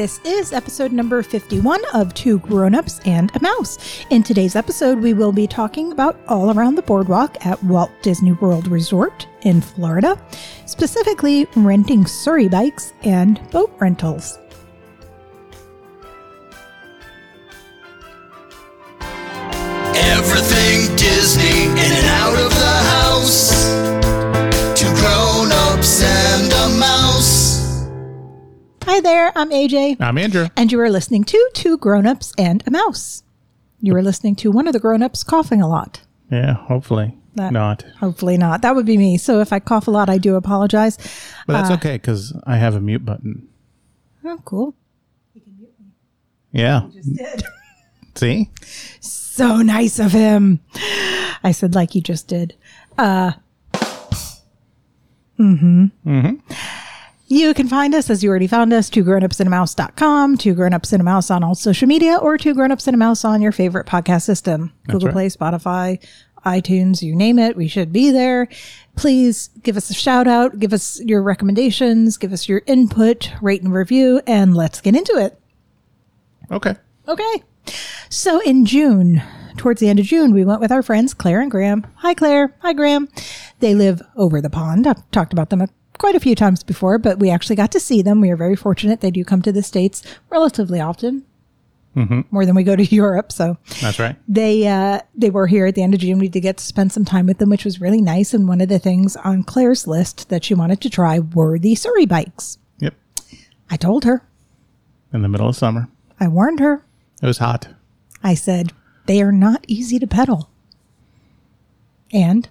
This is episode number 51 of Two Grown-Ups and a Mouse. In today's episode, we will be talking about all around the boardwalk at Walt Disney World Resort in Florida, specifically renting Surrey bikes and boat rentals. Everything Disney in and out of the house. Hi there, I'm AJ, I'm Andrew. and you are listening to Two Grown-Ups and a Mouse. You are listening to one of the grown-ups coughing a lot. Yeah, hopefully That- not. Hopefully not. That would be me. So if I cough a lot, I do apologize. But Uh, that's okay because I have a mute button. Oh, cool. You can mute me. Yeah. Just did. See? So nice of him. I said like you just did. Uh Mm-hmm. Mm-hmm. You can find us as you already found us, two grownupsandamouse.com, two grownups and a mouse on all social media, or two grownups and a mouse on your favorite podcast system. Google right. Play, Spotify, iTunes, you name it, we should be there. Please give us a shout out, give us your recommendations, give us your input, rate and review, and let's get into it. Okay. Okay. So in June, towards the end of June, we went with our friends Claire and Graham. Hi, Claire. Hi, Graham. They live over the pond. I've talked about them a, quite a few times before, but we actually got to see them. We are very fortunate. They do come to the States relatively often, more than we go to Europe. So That's right. they uh, they were here at the end of June. We did get to spend some time with them, which was really nice. And one of the things on Claire's list that she wanted to try were the Surrey bikes. Yep. I told her. In the middle of summer. I warned her. It was hot. I said, they are not easy to pedal. And,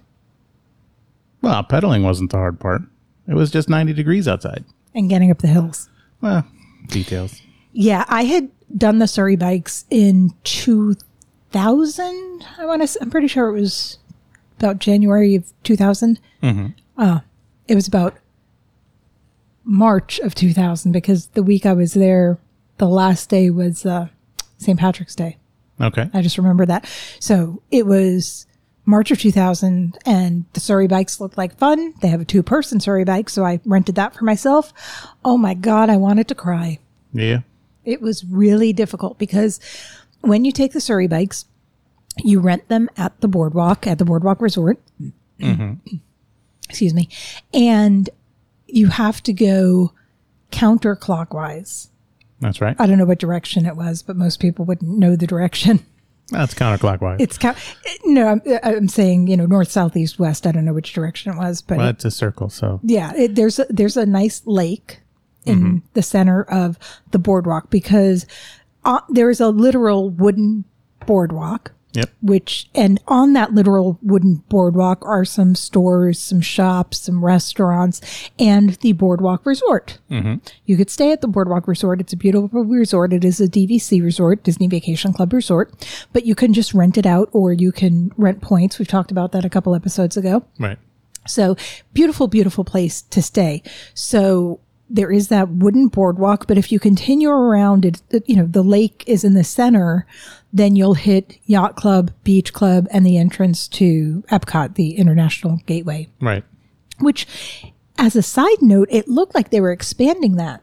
Well, pedaling wasn't the hard part. It was just 90 degrees outside. and getting up the hills. Well, details. Yeah, I had done the Surrey bikes in 2000. I want to, I'm pretty sure it was about January of 2000. Uh, it was about March of 2000 because the week I was there, the last day was uh, St. Patrick's Day. Okay. I just remember that. So it was March of 2000, and the Surrey bikes looked like fun. They have a two person Surrey bike, so I rented that for myself. Oh my God, I wanted to cry. Yeah. It was really difficult because when you take the Surrey bikes, you rent them at the boardwalk, at the boardwalk resort. Mm-hmm. Excuse me. And you have to go counterclockwise. That's right. I don't know what direction it was, but most people wouldn't know the direction. That's counterclockwise. It's count. No, I'm, I'm saying you know north, south, east, west. I don't know which direction it was, but well, it- it's a circle, so yeah, it, there's a, there's a nice lake in the center of the boardwalk because uh, there is a literal wooden boardwalk. Yep. Which and on that literal wooden boardwalk are some stores, some shops, some restaurants, and the boardwalk resort. Mm-hmm. You could stay at the Boardwalk Resort. It's a beautiful resort. It is a DVC resort, Disney Vacation Club Resort, but you can just rent it out or you can rent points. We've talked about that a couple episodes ago. Right. So beautiful, beautiful place to stay. So there is that wooden boardwalk, but if you continue around it, you know, the lake is in the center, then you'll hit Yacht Club, Beach Club, and the entrance to Epcot, the International Gateway, Right. which as a side note, it looked like they were expanding that.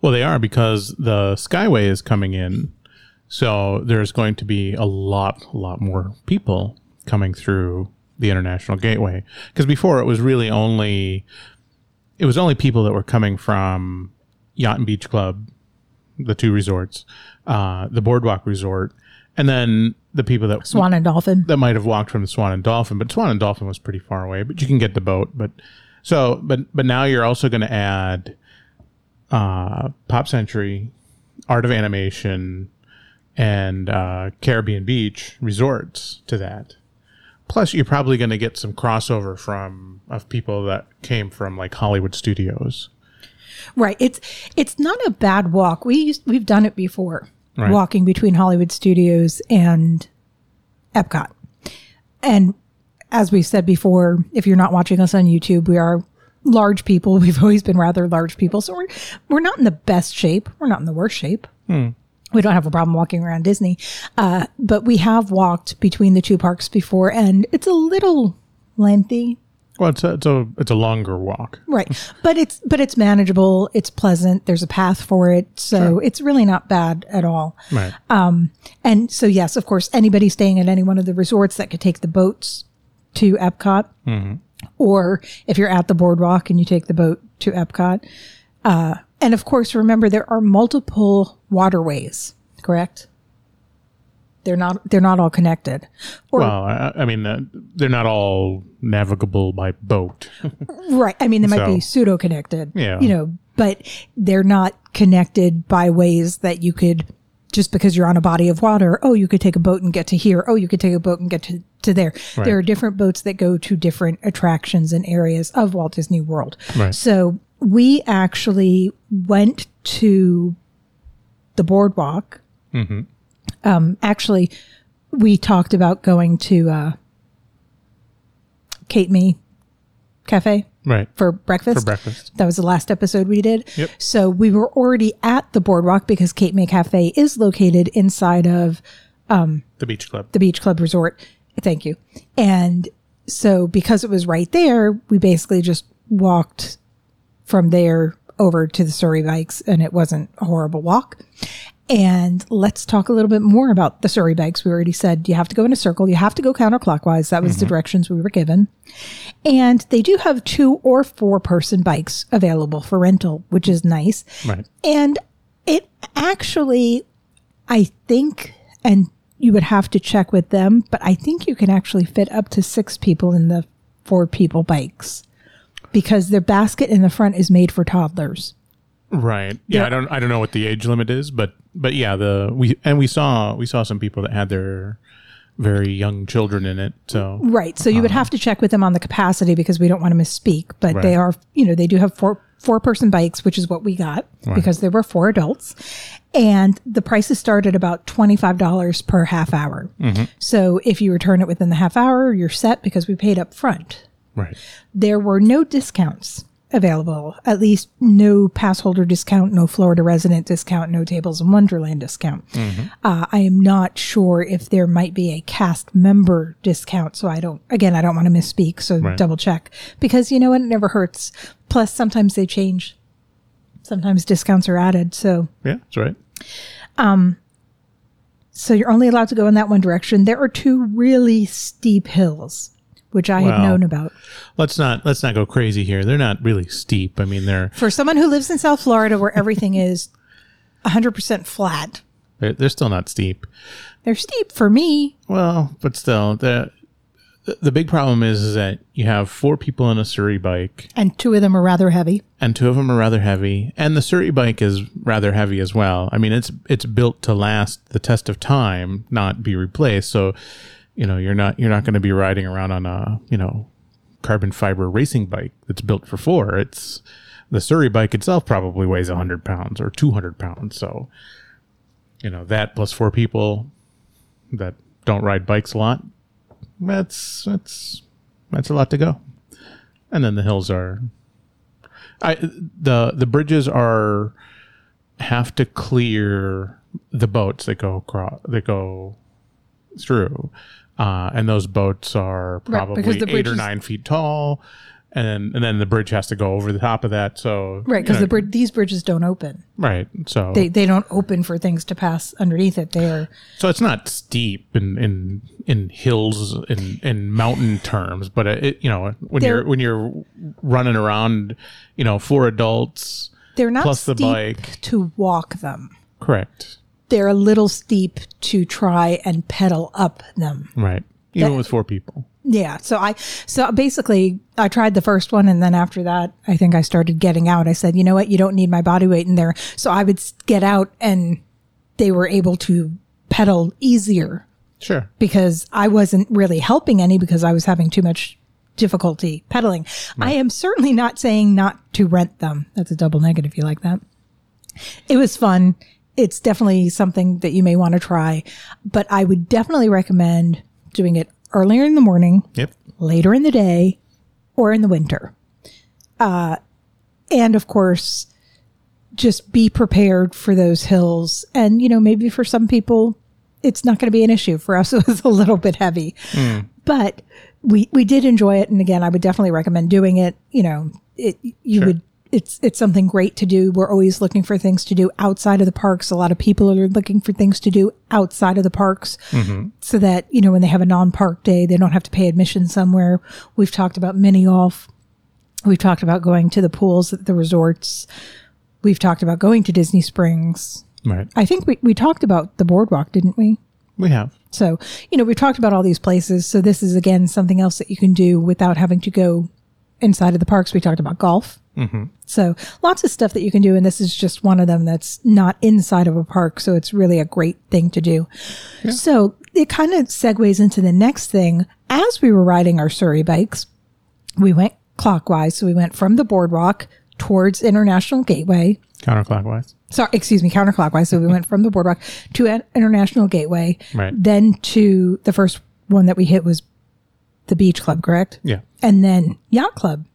Well, they are because the Skyway is coming in. So there's going to be a lot, a lot more people coming through the International Gateway. Because before it was really only, it was only people that were coming from Yacht and Beach Club, the two resorts, uh, the Boardwalk Resort, and then the people that Swan and Dolphin. that might have walked from the Swan and Dolphin, but Swan and Dolphin was pretty far away. But you can get the boat. But so, but but now you're also going to add uh, Pop Century, Art of Animation, and uh, Caribbean Beach resorts to that. Plus, you're probably going to get some crossover from of people that came from like Hollywood studios. Right. It's it's not a bad walk. We used, we've done it before. Right. Walking between Hollywood Studios and Epcot. And as we've said before, if you're not watching us on YouTube, we are large people. We've always been rather large people. So we're we're not in the best shape. We're not in the worst shape. Hmm. We don't have a problem walking around Disney. Uh, but we have walked between the two parks before and it's a little lengthy. Well, it's a, it's a it's a longer walk. Right. But it's but it's manageable, it's pleasant, there's a path for it. So it's really not bad at all. Right. And so yes, of course, anybody staying at any one of the resorts that could take the boats to Epcot. Or if you're at the boardwalk and you take the boat to Epcot. Uh, and of course, remember there are multiple waterways, correct? They're not they're not all connected. Or well, I, I mean, uh, they're not all navigable by boat. Right. I mean, they might be pseudo connected. Yeah. You know, but they're not connected by ways that you could just because you're on a body of water. Oh, you could take a boat and get to here. Oh, you could take a boat and get to, to there. Right. There are different boats that go to different attractions and areas of Walt Disney World. Right. So we actually went to the boardwalk. Um, actually, we talked about going to uh, Cape May Cafe right. for breakfast. For breakfast. That was the last episode we did. Yep. So we were already at the boardwalk because Cape May Cafe is located inside of The beach club. the Beach Club Resort. Thank you. And so because it was right there, we basically just walked from there over to the Surrey bikes and it wasn't a horrible walk. And let's talk a little bit more about the Surrey bikes. We already said you have to go in a circle, you have to go counterclockwise. That was the mm-hmm. directions we were given. And they do have two or four person bikes available for rental, which is nice. Right. And it actually, I think, and you would have to check with them, but I think you can actually fit up to six people in the four people bikes because their basket in the front is made for toddlers. Right. Yeah, Yeah. I don't I don't know what the age limit is, but but yeah, the we and we saw we saw some people that had their very young children in it. So Right. So you would uh-huh. have to check with them on the capacity because we don't want to misspeak, but they are, you know, they do have four four person bikes, which is what we got because there were four adults. And the prices start at about $25 per half hour. Mm-hmm. So if you return it within the half hour, you're set because we paid up front. Right. There were no discounts available, at least no pass holder discount, no Florida resident discount, no Tables in Wonderland discount. Uh, I am not sure if there might be a cast member discount. So I don't, again, I don't want to misspeak. So Right. double check because you know what? It never hurts. Plus, sometimes they change. Sometimes discounts are added. So, Yeah, that's right. Um, so you're only allowed to go in that one direction. There are two really steep hills, which I had known about. Let's not let's not go crazy here. They're not really steep. I mean, they're For someone who lives in South Florida where everything is 100% flat, they're, they're still not steep. they're steep for me. Well, but still, the the big problem is, is that you have four people on a Surrey bike, And two of them are rather heavy. and two of them are rather heavy, and the Surrey bike is rather heavy as well. I mean, it's it's built to last the test of time, not be replaced. So, you know, you're not you're not going to be riding around on a you know carbon fiber racing bike that's built for four. It's the Surrey bike itself probably weighs 100 pounds or 200 pounds. So, you know, that plus four people that don't ride bikes a lot, that's that's that's a lot to go. And then the hills are I the the bridges are have to clear the boats that go across that go through. Uh, and those boats are probably the eight bridge or is- nine feet tall, and then, and then the bridge has to go over the top of that. So Right, because the brid- these bridges don't open. right. So They, they don't open for things to pass underneath it. They are So it's not steep in in in hills in in mountain terms, but it you know when you're when you're running around, you know, for adults, they're not Plus the bike. to walk them. correct, They're a little steep to try and pedal up them. right? Even That- with four people, Yeah. So I, so basically I tried the first one and then after that, I think I started getting out. I said, you know what? You don't need my body weight in there. So I would get out and they were able to pedal easier sure. because I wasn't really helping any because I was having too much difficulty pedaling. I am certainly not saying not to rent them. That's a double negative. You like that? It was fun. It's definitely something that you may want to try, but I would definitely recommend doing it earlier in the morning, Yep. later in the day, or in the winter. Uh, and of course, just be prepared for those hills. And, you know, maybe for some people, it's not going to be an issue. For us, it was a little bit heavy. but we we did enjoy it, and again, I would definitely recommend doing it. You know, it you Sure. would. It's it's something great to do. We're always looking for things to do outside of the parks. A lot of people are looking for things to do outside of the parks, mm-hmm. so that you know when they have a non-park day, they don't have to pay admission somewhere. We've talked about mini golf. We've talked about going to the pools at the resorts. We've talked about going to Disney Springs. Right. I think we, we talked about the boardwalk, didn't we? We have. So, you know, we've talked about all these places. So this is again something else that you can do without having to go inside of the parks. We talked about golf. Mm-hmm. So lots of stuff that you can do. And this is just one of them that's not inside of a park. So it's really a great thing to do. So it kind of segues into the next thing. As we were riding our Surrey bikes, we went clockwise. So we went from the boardwalk towards International Gateway Counterclockwise. sorry, excuse me, counterclockwise. So we went from the boardwalk to International Gateway, Right. then to the first one that we hit was the Beach Club, correct? Yeah. And then Yacht Club.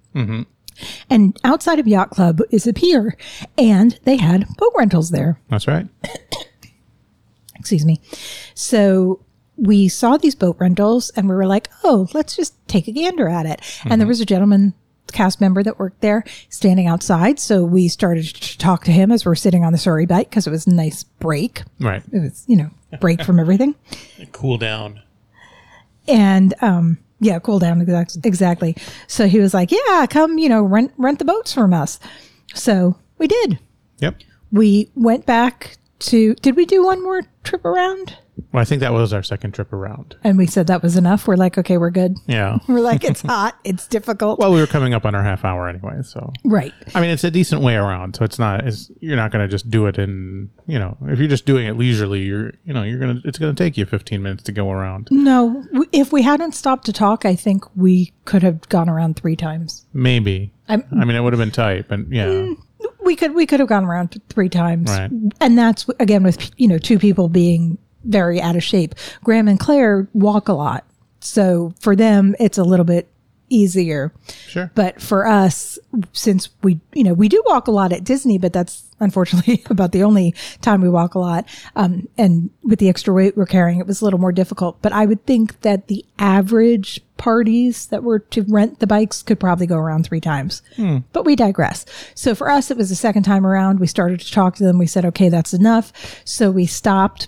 And outside of Yacht Club is a pier, and they had boat rentals there. That's right. Excuse me. So we saw these boat rentals, and we were like, "Oh, let's just take a gander at it." And there was a gentleman cast member that worked there standing outside so we started to talk to him as we're sitting on the surrey bike because it was a nice break Right. it was you know break from everything Cool down. and um yeah cool down Exactly. exactly so he was like yeah come you know rent rent the boats from us so we did Yep. we went back to did we do one more trip around Well, I think that was our second trip around. and we said that was enough we're like okay we're good Yeah. we're like it's hot it's difficult Well, we were coming up on our half hour anyway, so right I mean, it's a decent way around. So it's not. It's, you're not going to just do it in. You know, if you're just doing it leisurely, you're. You know, you're gonna. It's going to take you 15 minutes to go around. no if we hadn't stopped to talk i think we could have gone around three times Maybe. I'm- I mean, it would have been tight, but yeah. Mm, we could we could have gone around three times Right. and that's again with you know two people being very out of shape. Graham and claire walk a lot. So for them it's a little bit easier. Sure. but for us since we you know we do walk a lot at disney but that's unfortunately about the only time we walk a lot. Um, and with the extra weight we're carrying it was a little more difficult. But i would think that the average parties that were to rent the bikes could probably go around three times. But we digress. So for us it was the second time around. We started to talk to them. We said okay that's enough. So we stopped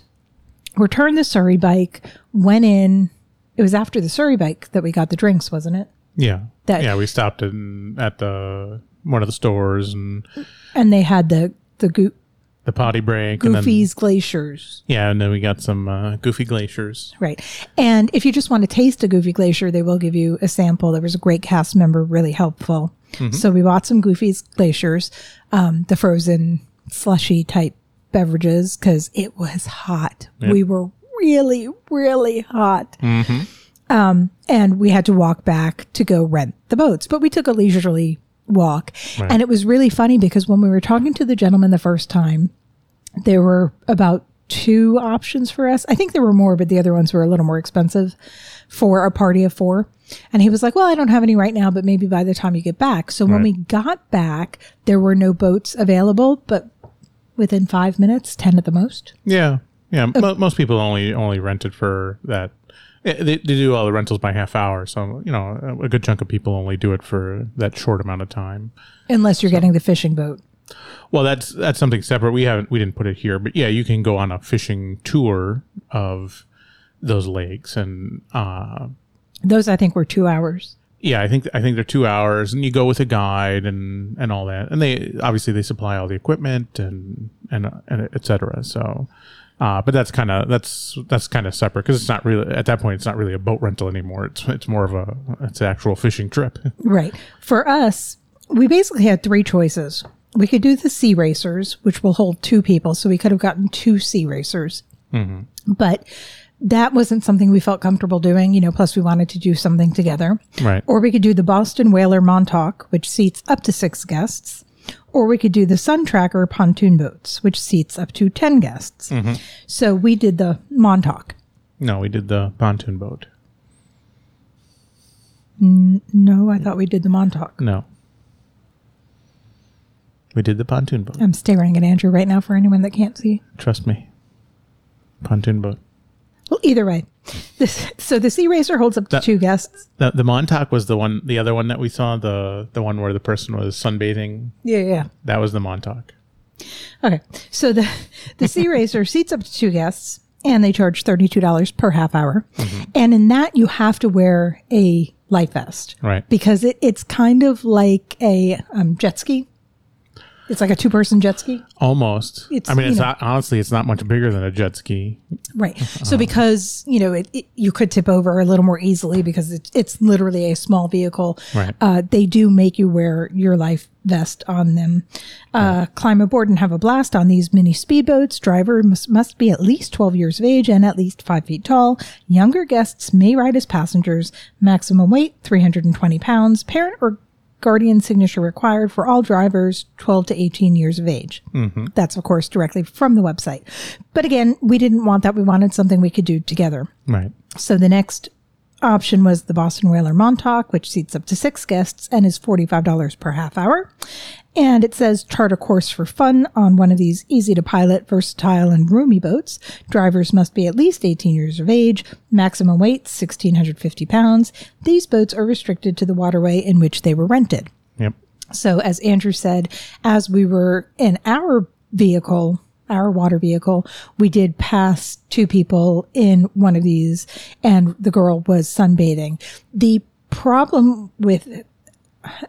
returned the surrey bike went in it was after the surrey bike that we got the drinks wasn't it Yeah. That- yeah. We stopped in, at the one of the stores and and they had the the goo- the potty break. And then, Goofy's glaciers, yeah, and then we got some uh, goofy glaciers. right? And if you just want to taste a Goofy glacier, they will give you a sample. There was a great cast member, really helpful. So we bought some Goofy's glaciers, um, the frozen slushy type beverages because it was hot. We were really, really hot. Um, and we had to walk back to go rent the boats, but we took a leisurely walk. Right. And it was really funny because when we were talking to the gentleman the first time, there were about two options for us. I think there were more, but the other ones were a little more expensive for a party of four. And he was like, Well, I don't have any right now, but maybe by the time you get back. So when we got back, there were no boats available, but within five minutes, 10 at the most. Yeah, yeah. Mo- most people only only rent it for that. eh, They, they do all the rentals by half hour, so you know a good chunk of people only do it for that short amount of time. Unless you're getting the fishing boat. Well, that's that's something separate. We haven't we didn't put it here, but yeah, you can go on a fishing tour of those lakes, and uh, Those, I think, were two hours. Yeah, I think I think they're two hours, and you go with a guide and and all that, and they obviously they supply all the equipment and and and et cetera. So, uh, but that's kind of that's that's kind of separate because it's not really at that point it's not really a boat rental anymore. It's it's more of a it's an actual fishing trip. Right. For us, we basically had three choices. We could do the sea racers, which will hold two people. So we could have gotten two sea racers. But that wasn't something we felt comfortable doing, you know, plus we wanted to do something together. right. Or we could do the Boston Whaler Montauk, which seats up to six guests. Or we could do the Sun Tracker pontoon boats, which seats up to 10 guests. Mm-hmm. So we did the Montauk. No, we did the pontoon boat. No, I thought we did the Montauk. No. We did the pontoon boat. I'm staring at Andrew right now for anyone that can't see. Trust me. Pontoon boat. L- either way. This, so the Sea Racer holds up to That- two guests. The, the Montauk was the one, the other one that we saw, the the one where the person was sunbathing. Yeah, yeah. That was the Montauk. Okay. So the the Sea Racer seats up to two guests and they charge $32 per half hour. And in that you have to wear a life vest. Right. Because it, it's kind of like a um, jet ski. It's like a two person jet ski. Almost. It's, I mean, it's know- not honestly, it's not much bigger than a jet ski. Right. So because, you know, it, it, you could tip over a little more easily because it's, it's literally a small vehicle. Right. Uh, they do make you wear your life vest on them. Uh, climb aboard and have a blast on these mini speedboats. Driver must, must be at least 12 years of age and at least five feet tall. Younger guests may ride as passengers. Maximum weight, 320 pounds. Parent or guardian signature required for all drivers 12 to 18 years of age. Mm-hmm. That's, of course, directly from the website. But again, we didn't want that. We wanted something we could do together. Right. So the next option was the Boston Whaler Montauk, which seats up to six guests and is $45 per half hour. And it says chart a course for fun on one of these easy to pilot, versatile, and roomy boats. Drivers must be at least 18 years of age. Maximum weight, 1,650 pounds. These boats are restricted to the waterway in which they were rented. Yep. So, as Andrew said, as we were in our vehicle, our water vehicle, we did pass two people in one of these, and the girl was sunbathing. The problem with,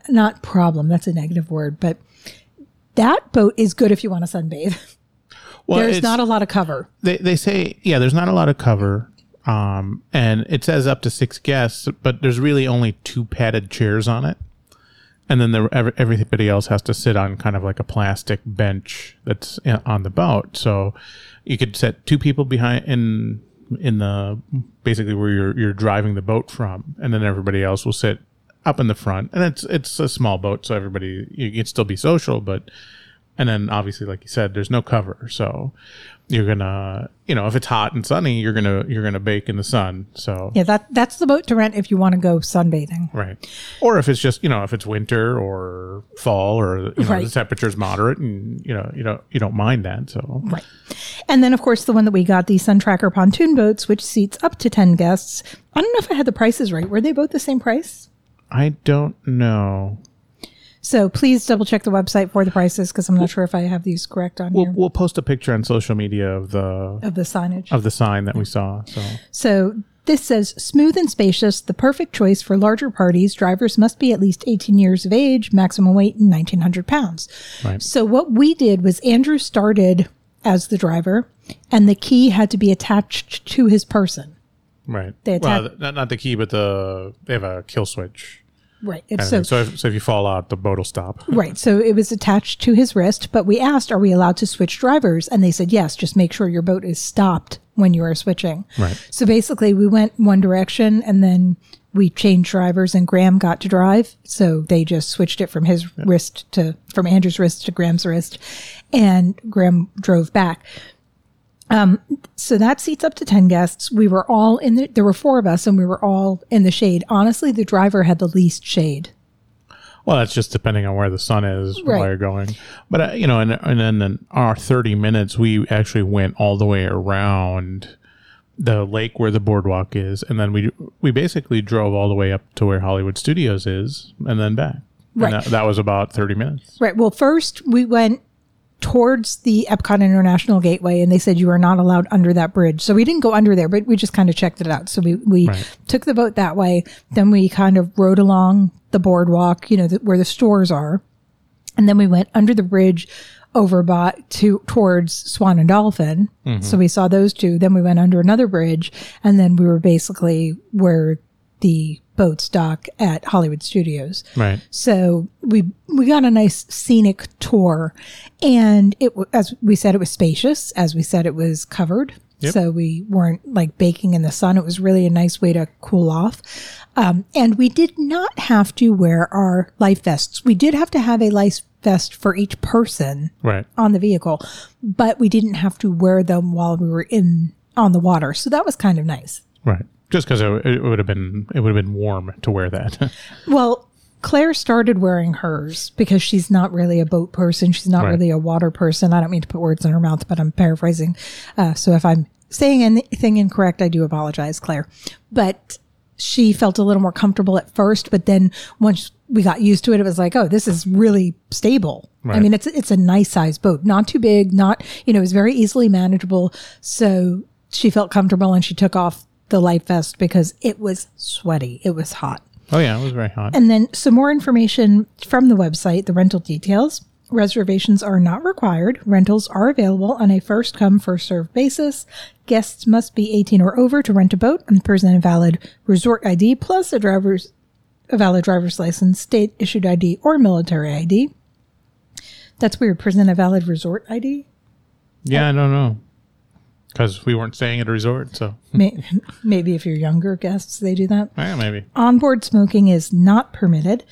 not problem, that's a negative word, but that boat is good if you want to sunbathe. Well, There's not a lot of cover. they they say yeah there's not a lot of cover um and it says up to six guests but there's really only two padded chairs on it and then the, every, everybody else has to sit on kind of like a plastic bench that's on the boat. So you could set two people behind in in the basically where you're you're driving the boat from. And then everybody else will sit up in the front. And it's it's a small boat so everybody you can still be social but and then obviously like you said there's no cover so you're gonna you know if it's hot and sunny you're gonna you're gonna bake in the sun so Yeah, that that's the boat to rent if you want to go sunbathing. right or if it's just you know if it's winter or fall or you know Right. the temperature's moderate and you know you don't you don't mind that so Right. And then, of course, the one that we got, the Sun Tracker pontoon boats, which seats up to 10 guests. I don't know if I had the prices right. Were they both the same price? i don't know So please double check the website for the prices because I'm not sure if I have these correct on we'll, here we'll post a picture on social media of the of the signage. of the sign that we saw so So this says smooth and spacious, the perfect choice for larger parties. Drivers must be at least 18 years of age, maximum weight 1,900 pounds. Right. So what we did was Andrew started as the driver, and the key had to be attached to his person. right They well not, not the key but the they have a kill switch Right. of so so if, so if you fall out the boat will stop Right. So it was attached to his wrist, but we asked, are we allowed to switch drivers? And they said, yes, just make sure your boat is stopped when you are switching. Right. So basically, we went one direction and then we changed drivers and Graham got to drive. So they just switched it from his wrist to, from Andrew's wrist to Graham's wrist. And Graham drove back. Um, so that seats up to 10 guests. We were all in the, there were four of us and we were all in the shade. Honestly, the driver had the least shade. Well, that's just depending on where the sun is Right. while you're going. But uh, you know, and, and then in our 30 minutes, we actually went all the way around the lake where the boardwalk is, and then we we basically drove all the way up to where Hollywood Studios is, and then back. Right. That, that was about 30 minutes. Right. Well, first we went towards the Epcot International Gateway, and they said you are not allowed under that bridge. So we didn't go under there, but we just kind of checked it out. So we we Right. took the boat that way. Then we kind of rode along the boardwalk, you know, the, where the stores are, and then we went under the bridge over by to towards Swan and Dolphin. Mm-hmm. So we saw those two. Then we went under another bridge, and then we were basically where the boats dock at Hollywood Studios. Right. So we we got a nice scenic tour, and it as we said it was spacious. As we said it was covered, Yep. so we weren't like baking in the sun. It was really a nice way to cool off. Um, and we did not have to wear our life vests. We did have to have a life vest for each person Right. on the vehicle, but we didn't have to wear them while we were in on the water. So that was kind of nice. Right. Just because it, it would have been it would have been warm to wear that. Well, Claire started wearing hers because she's not really a boat person. She's not Right. really a water person. I don't mean to put words in her mouth, but I'm paraphrasing. Uh, so if I'm saying anything incorrect, I do apologize, Claire. But she felt a little more comfortable at first, but then once we got used to it, it was like, oh, this is really stable. I mean, it's it's a nice sized boat, not too big, not you know, it was very easily manageable. So she felt comfortable, and she took off the life vest because it was sweaty, it was hot. Oh yeah, it was very hot. And then some more information from the website, the rental details. Reservations are not required. Rentals are available on a first come, first served basis. Guests must be 18 or over to rent a boat and present a valid resort ID plus a driver's a valid driver's license, state issued ID, or military ID. That's weird. Present a valid resort ID. yeah, I don't know. Because we weren't staying at a resort, so May- Maybe if you're younger guests, they do that. yeah, maybe. onboard smoking is not permitted.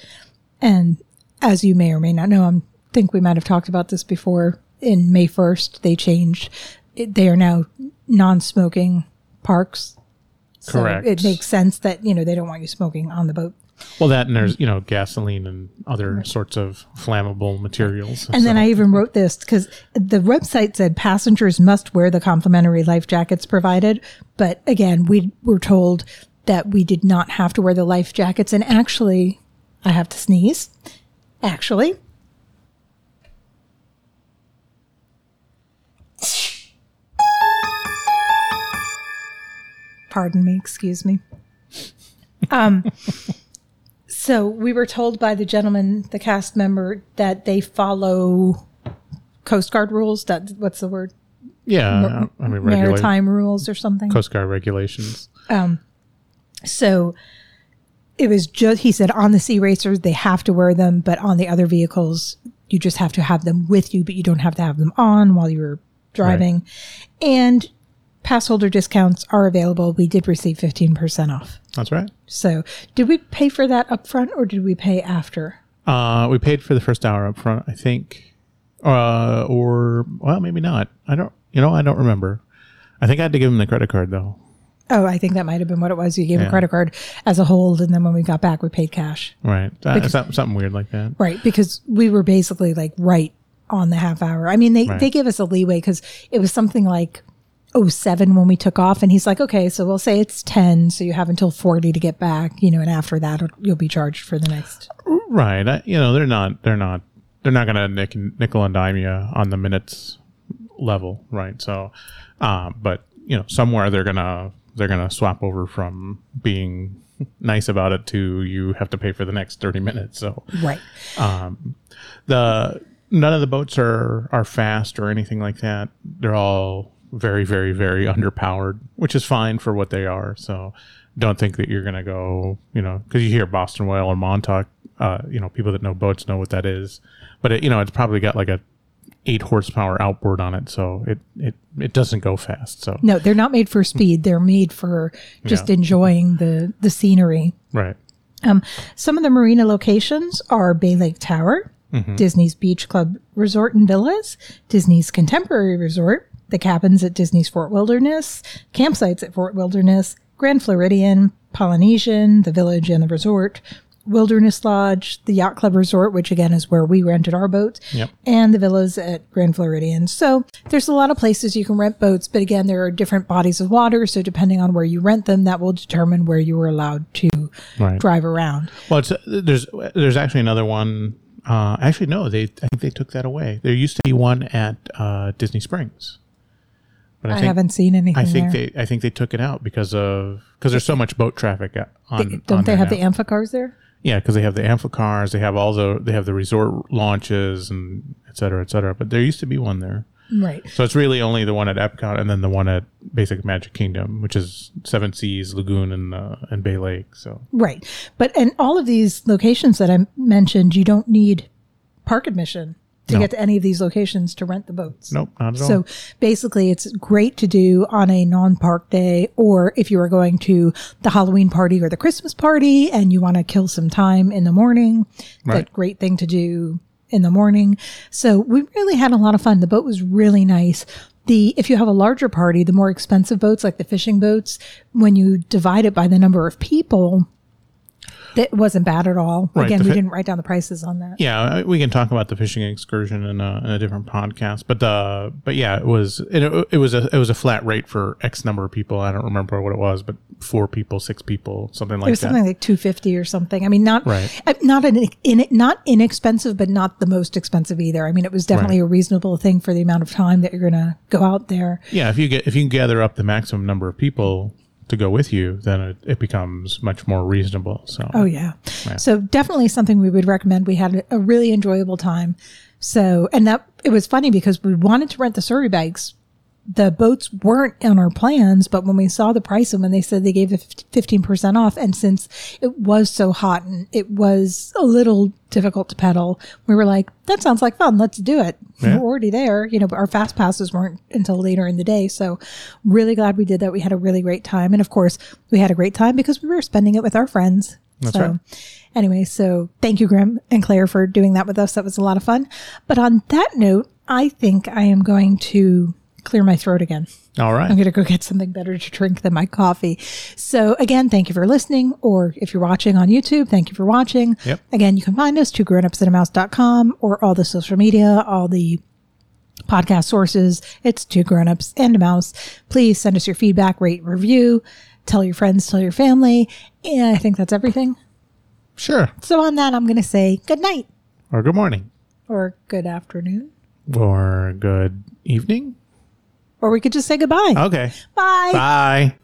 And as you may or may not know, I think we might have talked about this before. In May 1st, they changed. It, they are now non smoking parks. So Correct. It makes sense that, you know, they don't want you smoking on the boat. Well, that and there's you know gasoline and other sorts of flammable materials. And then I even wrote this because the website said passengers must wear the complimentary life jackets provided. But again, we were told that we did not have to wear the life jackets. And actually, I have to sneeze. Actually, pardon me, excuse me. Um, so we were told by the gentleman, the cast member, that they follow Coast Guard rules. That what's the word? yeah, I mean Maritime rules or something. Coast Guard regulations. Um, so it was just he said on the sea racers they have to wear them, but on the other vehicles you just have to have them with you, but you don't have to have them on while you're driving. And pass holder discounts are available. We did receive fifteen percent off. That's right. So did we pay for that up front or did we pay after? Uh, we paid for the first hour up front, I think, uh, or well, maybe not. I don't. You know, I don't remember. I think I had to give him the credit card though. Oh, I think that might have been what it was. You gave a credit card as a hold, and then when we got back, we paid cash. Right. Uh, something, something weird like that. Right, because we were basically like right on the half hour. I mean, they Right. they gave us a leeway because it was something like oh seven when we took off, and he's like, okay, so we'll say it's ten, so you have until forty to get back, you know, and after that you'll be charged for the next. Right. I, you know, they're not. They're not. They're not going to nick, nickel and dime you on the minutes level, right? So, uh, but you know, somewhere they're gonna they're gonna swap over from being nice about it to you have to pay for the next thirty minutes. So, Right. the none of the boats are are fast or anything like that. They're all very very very underpowered, which is fine for what they are. So don't think that you're gonna go, you know, because you hear Boston Whaler Montauk. Uh, you know, people that know boats know what that is, but it, you know, it's probably got like a eight horsepower outboard on it, so it it it doesn't go fast. So No, they're not made for speed. They're made for just Yeah. enjoying the the scenery. right, Um, some of the marina locations are Bay Lake Tower, Disney's Beach Club Resort and Villas, Disney's Contemporary Resort, the cabins at Disney's Fort Wilderness, campsites at Fort Wilderness, Grand Floridian, Polynesian, the Village and the Resort, Wilderness Lodge, the Yacht Club Resort, which again is where we rented our boats, Yep. and the villas at Grand Floridian. So there's a lot of places you can rent boats, but again, there are different bodies of water. So depending on where you rent them, that will determine where you are allowed to right. drive around. Well, it's, there's there's actually another one. Uh, actually, no, they I think they took that away. There used to be one at uh, Disney Springs, but I, think, haven't seen anything. I think there. they I think they took it out because of because there's so much boat traffic on. don't on they have now. the amphicars there? Yeah, because they have the amphicars, they have all the they have the resort launches and et cetera, et cetera. But there used to be one there, Right. so it's really only the one at Epcot and then the one at Basic Magic Kingdom, which is Seven Seas Lagoon and uh, and Bay Lake. So Right. But and all of these locations that I mentioned, you don't need park admission to No. get to any of these locations to rent the boats. nope, not at all. So basically, it's great to do on a non park day, or if you are going to the Halloween party or the Christmas party and you want to kill some time in the morning. Right. That great thing to do in the morning. So we really had a lot of fun. The boat was really nice. The if you have a larger party, the more expensive boats like the fishing boats, when you divide it by the number of people, That wasn't bad at all. Right, Again, the we fi- didn't write down the prices on that. Yeah, we can talk about the fishing excursion in a, in a different podcast. But uh, but yeah, it was it, it was a it was a flat rate for X number of people. I don't remember what it was, but four people, six people, something like It was that. something like two fifty or something. I mean, not Right. uh, not an in not inexpensive, but not the most expensive either. I mean, it was definitely Right. a reasonable thing for the amount of time that you're going to go out there. yeah, if you get if you can gather up the maximum number of people to go with you, then it, it becomes much more reasonable. So Oh yeah. So definitely something we would recommend. We had a really enjoyable time. So and that it was funny because we wanted to rent the Surrey bags. The boats weren't in our plans, but when we saw the price and when they said they gave it fifteen percent off, and since it was so hot and it was a little difficult to pedal, we were like, "That sounds like fun. Let's do it." Yeah. We're already there, you know. But our fast passes weren't until later in the day, so really glad we did that. We had a really great time, and of course, we had a great time because we were spending it with our friends. That's so, right. Anyway, so thank you, Graham and Claire, for doing that with us. That was a lot of fun. But on that note, I think I am going to clear my throat again. all right, I'm going to go get something better to drink than my coffee. So, again, thank you for listening. Or if you're watching on YouTube, thank you for watching. Yep. Again, you can find us to grownupsandamouse.com or all the social media, all the podcast sources. It's two grownups and a mouse. Please send us your feedback, rate, review, tell your friends, tell your family. And I think that's everything. sure. So, on that, I'm going to say good night Or good morning, or good afternoon. or good evening. Or we could just say goodbye. Okay, Bye. bye.